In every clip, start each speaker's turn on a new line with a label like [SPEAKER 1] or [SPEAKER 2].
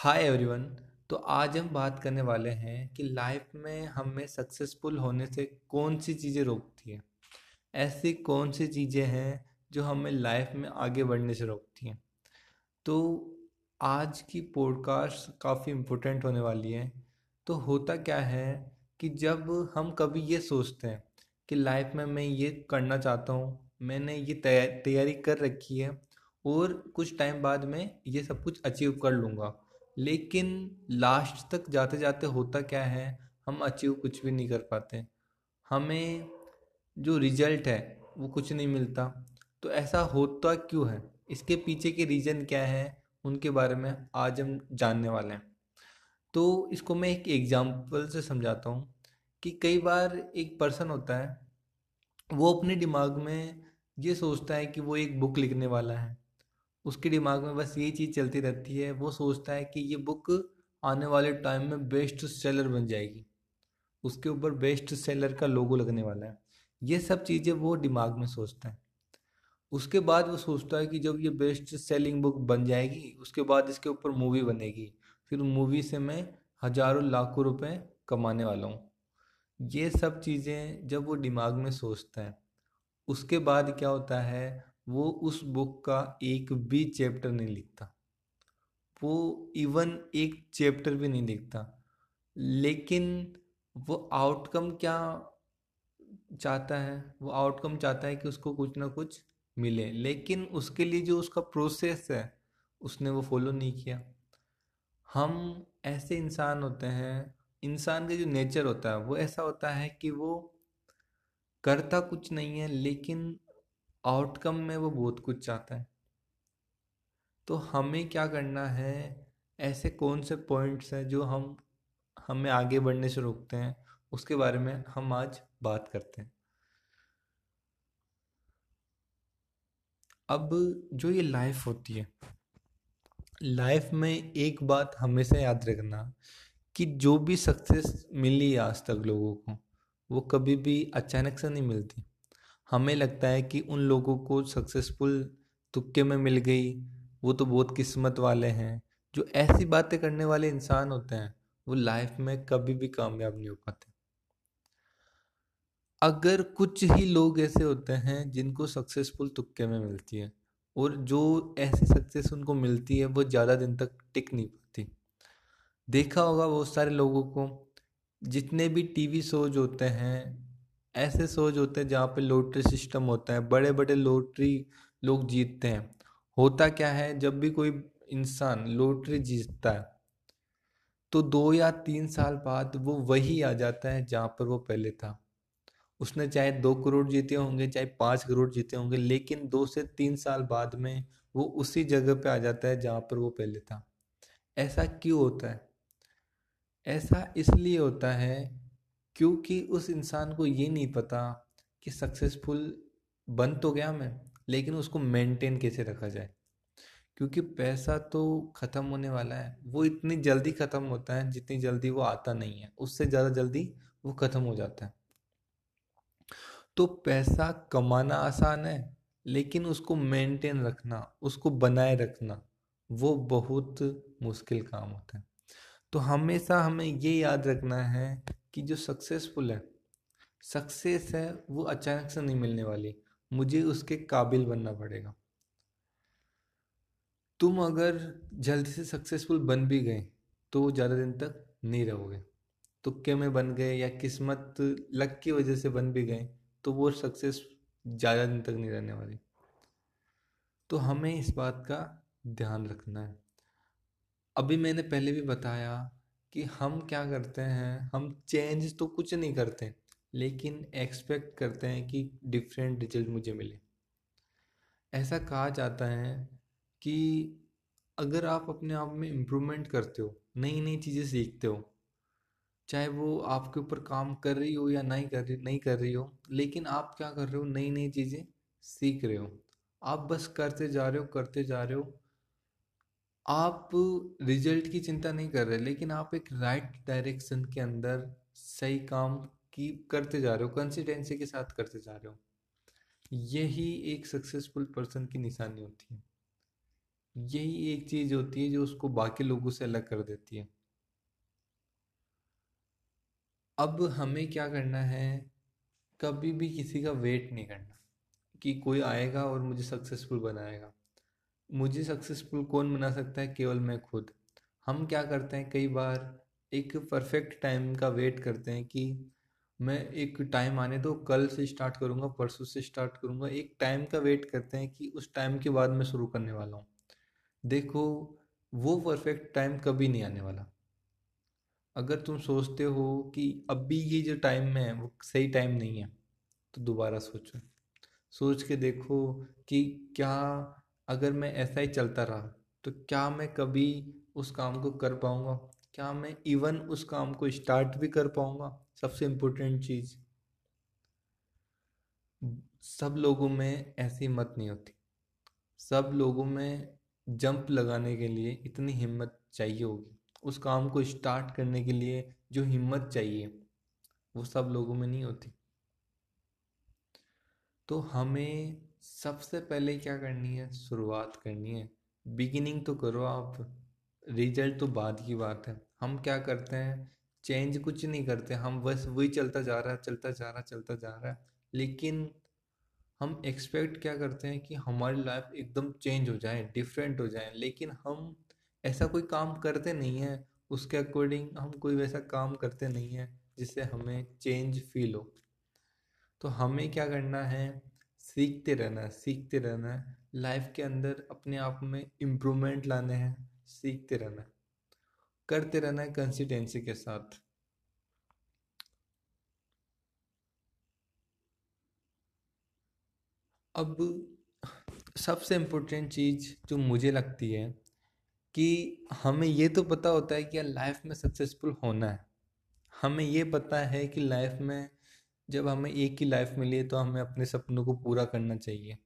[SPEAKER 1] Hi everyone तो आज हम बात करने वाले हैं कि लाइफ में हमें सक्सेसफुल होने से कौन सी चीज़ें रोकती हैं ऐसी कौन सी चीज़ें हैं जो हमें लाइफ में आगे बढ़ने से रोकती हैं तो आज की पॉडकास्ट काफ़ी इम्पोर्टेंट होने वाली है तो होता क्या है कि जब हम कभी ये सोचते हैं कि लाइफ में मैं ये करना चाहता हूँ मैंने ये तैयारी कर रखी है और कुछ टाइम बाद में ये सब कुछ अचीव कर लूँगा लेकिन लास्ट तक जाते जाते होता क्या है हम अचीव कुछ भी नहीं कर पाते हमें जो रिजल्ट है वो कुछ नहीं मिलता तो ऐसा होता क्यों है इसके पीछे के रीज़न क्या है उनके बारे में आज हम जानने वाले हैं तो इसको मैं एक एग्ज़ाम्पल से समझाता हूँ कि कई बार एक पर्सन होता है वो अपने दिमाग में ये सोचता है कि वो एक बुक लिखने वाला है उसके दिमाग में बस यही चीज़ चलती रहती है वो सोचता है कि ये बुक आने वाले टाइम में बेस्ट सेलर बन जाएगी उसके ऊपर बेस्ट सेलर का लोगो लगने वाला है ये सब चीज़ें वो दिमाग में सोचता है उसके बाद वो सोचता है कि जब ये बेस्ट सेलिंग बुक बन जाएगी उसके बाद इसके ऊपर मूवी बनेगी फिर मूवी से मैं हजारों लाखों रुपए कमाने वाला हूँ ये सब चीज़ें जब वो दिमाग में सोचता है उसके बाद क्या होता है वो उस बुक का एक भी चैप्टर नहीं लिखता वो इवन एक चैप्टर भी नहीं लिखता लेकिन वो आउटकम क्या चाहता है वो आउटकम चाहता है कि उसको कुछ ना कुछ मिले लेकिन उसके लिए जो उसका प्रोसेस है उसने वो फॉलो नहीं किया हम ऐसे इंसान होते हैं इंसान का जो नेचर होता है वो ऐसा होता है कि वो करता कुछ नहीं है लेकिन आउटकम में वो बहुत कुछ चाहता है तो हमें क्या करना है ऐसे कौन से पॉइंट्स हैं जो हम हमें आगे बढ़ने से रोकते हैं उसके बारे में हम आज बात करते हैं अब जो ये लाइफ होती है लाइफ में एक बात हमेशा याद रखना कि जो भी सक्सेस मिली आज तक लोगों को वो कभी भी अचानक से नहीं मिलती हमें लगता है कि उन लोगों को सक्सेसफुल तुक्के में मिल गई वो तो बहुत किस्मत वाले हैं जो ऐसी बातें करने वाले इंसान होते हैं वो लाइफ में कभी भी कामयाब नहीं हो पाते अगर कुछ ही लोग ऐसे होते हैं जिनको सक्सेसफुल तुक्के में मिलती है और जो ऐसी सक्सेस उनको मिलती है वो ज़्यादा दिन तक टिक नहीं पाती देखा होगा बहुत सारे लोगों को जितने भी टीवी शोज होते हैं ऐसे शोज होते हैं जहाँ पे लॉटरी सिस्टम होता है बड़े बड़े लॉटरी लोग जीतते हैं होता क्या है जब भी कोई इंसान लॉटरी जीतता है तो दो या तीन साल बाद वो वही आ जाता है जहाँ पर वो पहले था उसने चाहे दो करोड़ जीते होंगे चाहे पाँच करोड़ जीते होंगे लेकिन दो से तीन साल बाद में वो उसी जगह पे आ जाता है जहाँ पर वो पहले था ऐसा क्यों होता है ऐसा इसलिए होता है क्योंकि उस इंसान को ये नहीं पता कि सक्सेसफुल बन तो गया मैं लेकिन उसको मेंटेन कैसे रखा जाए क्योंकि पैसा तो ख़त्म होने वाला है वो इतनी जल्दी ख़त्म होता है जितनी जल्दी वो आता नहीं है उससे ज़्यादा जल्दी वो ख़त्म हो जाता है तो पैसा कमाना आसान है लेकिन उसको मेंटेन रखना उसको बनाए रखना वो बहुत मुश्किल काम होता है तो हमेशा हमें ये याद रखना है कि जो सक्सेसफुल है सक्सेस है वो अचानक से नहीं मिलने वाली मुझे उसके काबिल बनना पड़ेगा तुम अगर जल्दी से सक्सेसफुल बन भी गए तो ज़्यादा दिन तक नहीं रहोगे तुक्के तो में बन गए या किस्मत लक की वजह से बन भी गए तो वो सक्सेस ज़्यादा दिन तक नहीं रहने वाली तो हमें इस बात का ध्यान रखना है अभी मैंने पहले भी बताया कि हम क्या करते हैं हम चेंज तो कुछ नहीं करते लेकिन एक्सपेक्ट करते हैं कि डिफरेंट रिजल्ट मुझे मिले ऐसा कहा जाता है कि अगर आप अपने आप में इम्प्रूवमेंट करते हो नई नई चीज़ें सीखते हो चाहे वो आपके ऊपर काम कर रही हो या नहीं कर रही नहीं कर रही हो लेकिन आप क्या कर रहे हो नई नई चीज़ें सीख रहे हो आप बस करते जा रहे हो करते जा रहे हो आप रिजल्ट की चिंता नहीं कर रहे लेकिन आप एक राइट डायरेक्शन के अंदर सही काम की करते जा रहे हो कंसिस्टेंसी के साथ करते जा रहे हो यही एक सक्सेसफुल पर्सन की निशानी होती है यही एक चीज होती है जो उसको बाकी लोगों से अलग कर देती है अब हमें क्या करना है कभी भी किसी का वेट नहीं करना कि कोई आएगा और मुझे सक्सेसफुल बनाएगा मुझे सक्सेसफुल कौन बना सकता है केवल मैं खुद हम क्या करते हैं कई बार एक परफेक्ट टाइम का वेट करते हैं कि मैं एक टाइम आने दो कल से स्टार्ट करूँगा परसों से स्टार्ट करूँगा एक टाइम का वेट करते हैं कि उस टाइम के बाद मैं शुरू करने वाला हूँ देखो वो परफेक्ट टाइम कभी नहीं आने वाला अगर तुम सोचते हो कि अभी ये जो टाइम है वो सही टाइम नहीं है तो दोबारा सोचो सोच के देखो कि क्या अगर मैं ऐसा ही चलता रहा तो क्या मैं कभी उस काम को कर पाऊँगा क्या मैं इवन उस काम को स्टार्ट भी कर पाऊँगा सबसे इम्पोर्टेंट चीज़ सब लोगों में ऐसी हिम्मत नहीं होती सब लोगों में जंप लगाने के लिए इतनी हिम्मत चाहिए होगी उस काम को स्टार्ट करने के लिए जो हिम्मत चाहिए वो सब लोगों में नहीं होती तो हमें सबसे पहले क्या करनी है शुरुआत करनी है बिगिनिंग तो करो आप रिजल्ट तो बाद की बात है हम क्या करते हैं चेंज कुछ नहीं करते हम बस वही चलता जा रहा है चलता जा रहा है चलता जा रहा है लेकिन हम एक्सपेक्ट क्या करते हैं कि हमारी लाइफ एकदम चेंज हो जाए डिफरेंट हो जाए लेकिन हम ऐसा कोई काम करते नहीं हैं उसके अकॉर्डिंग हम कोई वैसा काम करते नहीं हैं जिससे हमें चेंज फील हो तो हमें क्या करना है सीखते रहना है सीखते रहना है लाइफ के अंदर अपने आप में इम्प्रूवमेंट लाने हैं सीखते रहना है करते रहना है कंसिस्टेंसी के साथ अब सबसे इम्पोर्टेंट चीज़ जो मुझे लगती है कि हमें ये तो पता होता है कि लाइफ में सक्सेसफुल होना है हमें ये पता है कि लाइफ में जब हमें एक ही लाइफ मिली है तो हमें अपने सपनों को पूरा करना चाहिए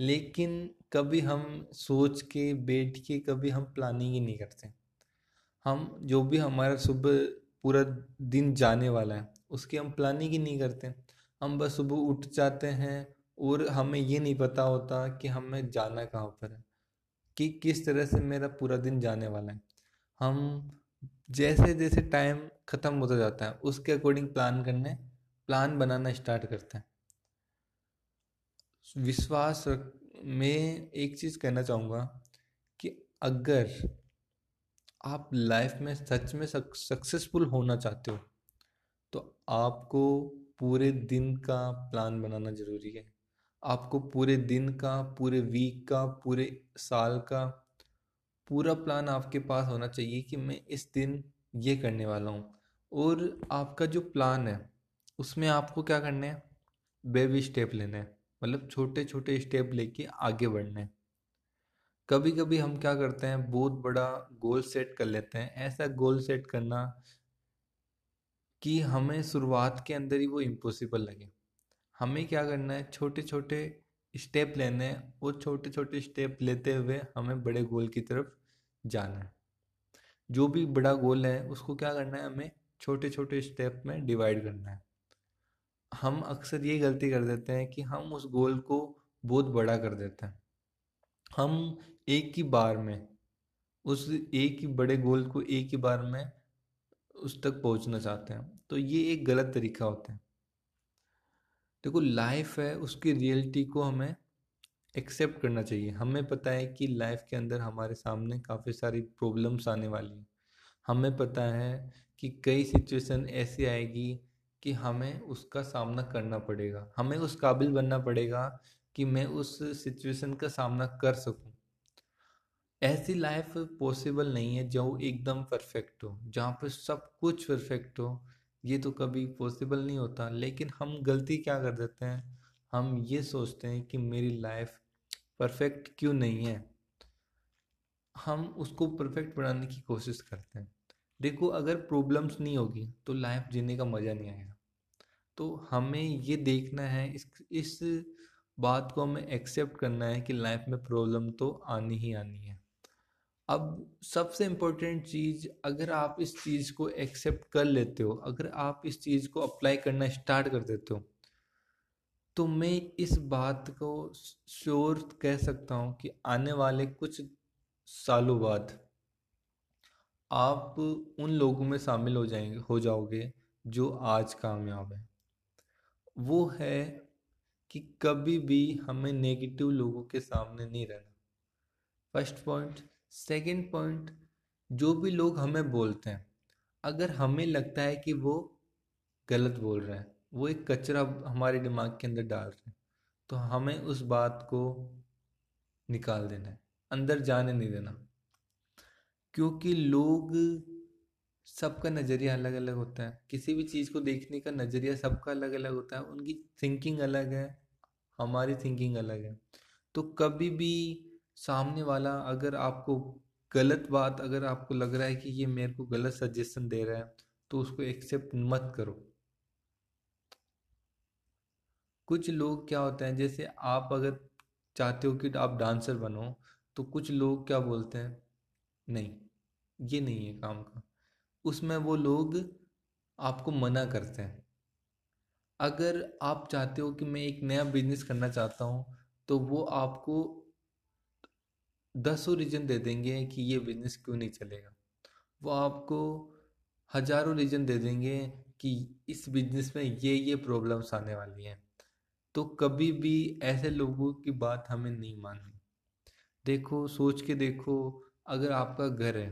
[SPEAKER 1] लेकिन कभी हम सोच के बैठ के कभी हम प्लानिंग ही नहीं करते हम जो भी हमारा सुबह पूरा दिन जाने वाला है उसकी हम प्लानिंग ही नहीं करते हम बस सुबह उठ जाते हैं और हमें ये नहीं पता होता कि हमें जाना कहाँ पर है कि किस तरह से मेरा पूरा दिन जाने वाला है हम जैसे जैसे टाइम ख़त्म होता जाता है उसके अकॉर्डिंग प्लान करने प्लान बनाना स्टार्ट करते हैं विश्वास में एक चीज़ कहना चाहूँगा कि अगर आप लाइफ में सच में सक्सेसफुल होना चाहते हो तो आपको पूरे दिन का प्लान बनाना ज़रूरी है आपको पूरे दिन का पूरे वीक का पूरे साल का पूरा प्लान आपके पास होना चाहिए कि मैं इस दिन ये करने वाला हूँ और आपका जो प्लान है उसमें आपको क्या करना है बेबी स्टेप लेना है मतलब छोटे छोटे स्टेप लेके आगे बढ़ना है कभी कभी हम क्या करते हैं बहुत बड़ा गोल सेट कर लेते हैं ऐसा गोल सेट करना कि हमें शुरुआत के अंदर ही वो इम्पॉसिबल लगे हमें क्या करना है छोटे छोटे स्टेप लेने हैं और छोटे छोटे स्टेप लेते हुए हमें बड़े गोल की तरफ जाना है जो भी बड़ा गोल है उसको क्या करना है हमें छोटे छोटे स्टेप में डिवाइड करना है हम अक्सर ये गलती कर देते हैं कि हम उस गोल को बहुत बड़ा कर देते हैं हम एक ही बार में उस एक ही बड़े गोल को एक ही बार में उस तक पहुंचना चाहते हैं तो ये एक गलत तरीका होता है देखो लाइफ है उसकी रियलिटी को हमें एक्सेप्ट करना चाहिए हमें पता है कि लाइफ के अंदर हमारे सामने काफ़ी सारी प्रॉब्लम्स आने वाली हैं हमें पता है कि कई सिचुएशन ऐसी आएगी कि हमें उसका सामना करना पड़ेगा हमें उस काबिल बनना पड़ेगा कि मैं उस सिचुएशन का सामना कर सकूं ऐसी लाइफ पॉसिबल नहीं है जो एकदम परफेक्ट हो जहाँ पर सब कुछ परफेक्ट हो ये तो कभी पॉसिबल नहीं होता लेकिन हम गलती क्या कर देते हैं हम ये सोचते हैं कि मेरी लाइफ परफेक्ट क्यों नहीं है हम उसको परफेक्ट बनाने की कोशिश करते हैं देखो अगर प्रॉब्लम्स नहीं होगी तो लाइफ जीने का मज़ा नहीं आएगा तो हमें ये देखना है इस इस बात को हमें एक्सेप्ट करना है कि लाइफ में प्रॉब्लम तो आनी ही आनी है अब सबसे इम्पोर्टेंट चीज़ अगर आप इस चीज़ को एक्सेप्ट कर लेते हो अगर आप इस चीज़ को अप्लाई करना स्टार्ट कर देते हो तो मैं इस बात को श्योर कह सकता हूँ कि आने वाले कुछ सालों बाद आप उन लोगों में शामिल हो जाएंगे हो जाओगे जो आज कामयाब है वो है कि कभी भी हमें नेगेटिव लोगों के सामने नहीं रहना फर्स्ट पॉइंट सेकंड पॉइंट जो भी लोग हमें बोलते हैं अगर हमें लगता है कि वो गलत बोल रहे हैं वो एक कचरा हमारे दिमाग के अंदर डाल रहे हैं तो हमें उस बात को निकाल देना है अंदर जाने नहीं देना क्योंकि लोग सबका नज़रिया अलग अलग होता है किसी भी चीज़ को देखने का नज़रिया सबका अलग अलग होता है उनकी थिंकिंग अलग है हमारी थिंकिंग अलग है तो कभी भी सामने वाला अगर आपको गलत बात अगर आपको लग रहा है कि ये मेरे को गलत सजेशन दे रहा है तो उसको एक्सेप्ट मत करो कुछ लोग क्या होते हैं जैसे आप अगर चाहते हो कि आप डांसर बनो तो कुछ लोग क्या बोलते हैं नहीं ये नहीं है काम का उसमें वो लोग आपको मना करते हैं अगर आप चाहते हो कि मैं एक नया बिजनेस करना चाहता हूँ तो वो आपको दसों रीज़न दे देंगे कि ये बिजनेस क्यों नहीं चलेगा वो आपको हजारों रीज़न दे देंगे कि इस बिजनेस में ये ये प्रॉब्लम्स आने वाली हैं तो कभी भी ऐसे लोगों की बात हमें नहीं माननी देखो सोच के देखो अगर आपका घर है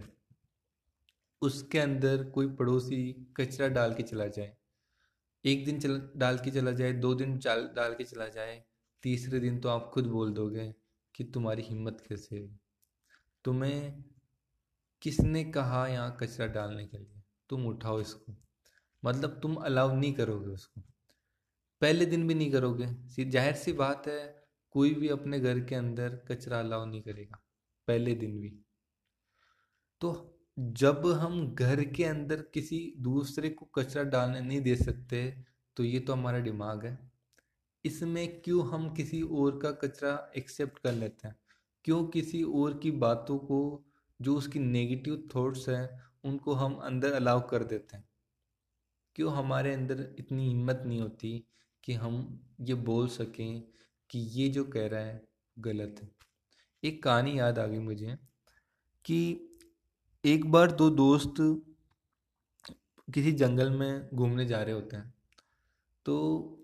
[SPEAKER 1] उसके अंदर कोई पड़ोसी कचरा डाल के चला जाए एक दिन चल डाल के चला जाए दो दिन चाल डाल के चला जाए तीसरे दिन तो आप खुद बोल दोगे कि तुम्हारी हिम्मत कैसे है तुम्हें किसने कहा यहाँ कचरा डालने के लिए तुम उठाओ इसको मतलब तुम अलाउ नहीं करोगे उसको पहले दिन भी नहीं करोगे जाहिर सी बात है कोई भी अपने घर के अंदर कचरा अलाउ नहीं करेगा पहले दिन भी तो जब हम घर के अंदर किसी दूसरे को कचरा डालने नहीं दे सकते तो ये तो हमारा दिमाग है इसमें क्यों हम किसी और का कचरा एक्सेप्ट कर लेते हैं क्यों किसी और की बातों को जो उसकी नेगेटिव थॉट्स हैं उनको हम अंदर अलाउ कर देते हैं क्यों हमारे अंदर इतनी हिम्मत नहीं होती कि हम ये बोल सकें कि ये जो कह रहा है गलत है एक कहानी याद आ गई मुझे कि एक बार दो दोस्त किसी जंगल में घूमने जा रहे होते हैं तो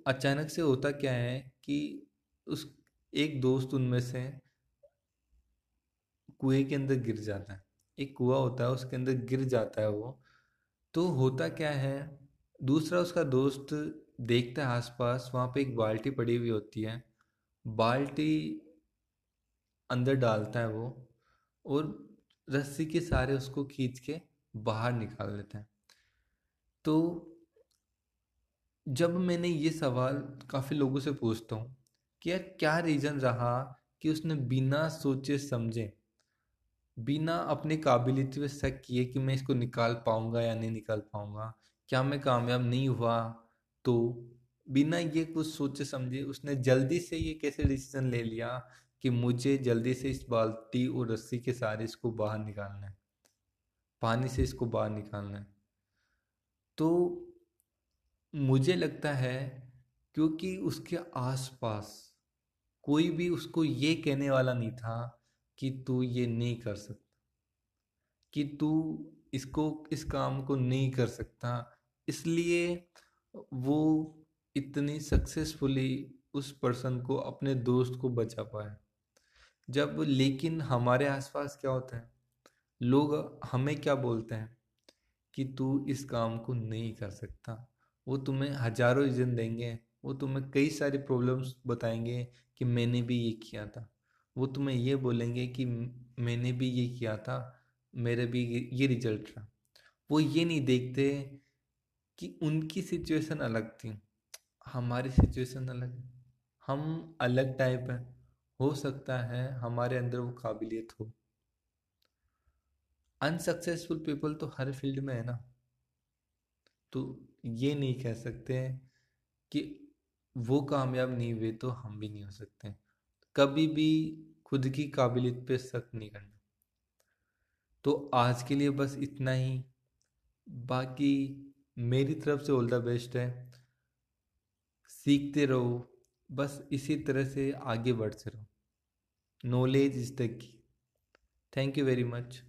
[SPEAKER 1] अचानक से होता क्या है कि उस एक दोस्त उनमें से कुएं के अंदर गिर जाता है एक कुआ होता है उसके अंदर गिर जाता है वो तो होता क्या है दूसरा उसका दोस्त देखता है आसपास वहाँ पे एक बाल्टी पड़ी हुई होती है बाल्टी अंदर डालता है वो और रस्सी के सहारे उसको खींच के बाहर निकाल लेते हैं तो जब मैंने ये सवाल काफ़ी लोगों से पूछता हूँ कि यार क्या रीज़न रहा कि उसने बिना सोचे समझे बिना अपनी काबिलियत पे शक किए कि मैं इसको निकाल पाऊँगा या नहीं निकाल पाऊँगा क्या मैं कामयाब नहीं हुआ तो बिना ये कुछ सोचे समझे उसने जल्दी से ये कैसे डिसीजन ले लिया कि मुझे जल्दी से इस बाल्टी और रस्सी के सहारे इसको बाहर निकालना है पानी से इसको बाहर निकालना है तो मुझे लगता है क्योंकि उसके आसपास कोई भी उसको ये कहने वाला नहीं था कि तू ये नहीं कर सकता कि तू इसको इस काम को नहीं कर सकता इसलिए वो इतनी सक्सेसफुली उस पर्सन को अपने दोस्त को बचा पाया जब लेकिन हमारे आसपास क्या होता है लोग हमें क्या बोलते हैं कि तू इस काम को नहीं कर सकता वो तुम्हें हजारों रीज़न देंगे वो तुम्हें कई सारे प्रॉब्लम्स बताएंगे कि मैंने भी ये किया था वो तुम्हें ये बोलेंगे कि मैंने भी ये किया था मेरा भी ये रिजल्ट रहा वो ये नहीं देखते कि उनकी सिचुएशन अलग थी हमारी सिचुएशन अलग हम अलग टाइप हैं हो सकता है हमारे अंदर वो काबिलियत हो अनसक्सेसफुल पीपल तो हर फील्ड में है ना तो ये नहीं कह सकते कि वो कामयाब नहीं हुए तो हम भी नहीं हो सकते कभी भी खुद की काबिलियत पे शक नहीं करना तो आज के लिए बस इतना ही बाकी मेरी तरफ से ऑल द बेस्ट है सीखते रहो बस इसी तरह से आगे बढ़ते रहो Knowledge is the key. Thank you very much.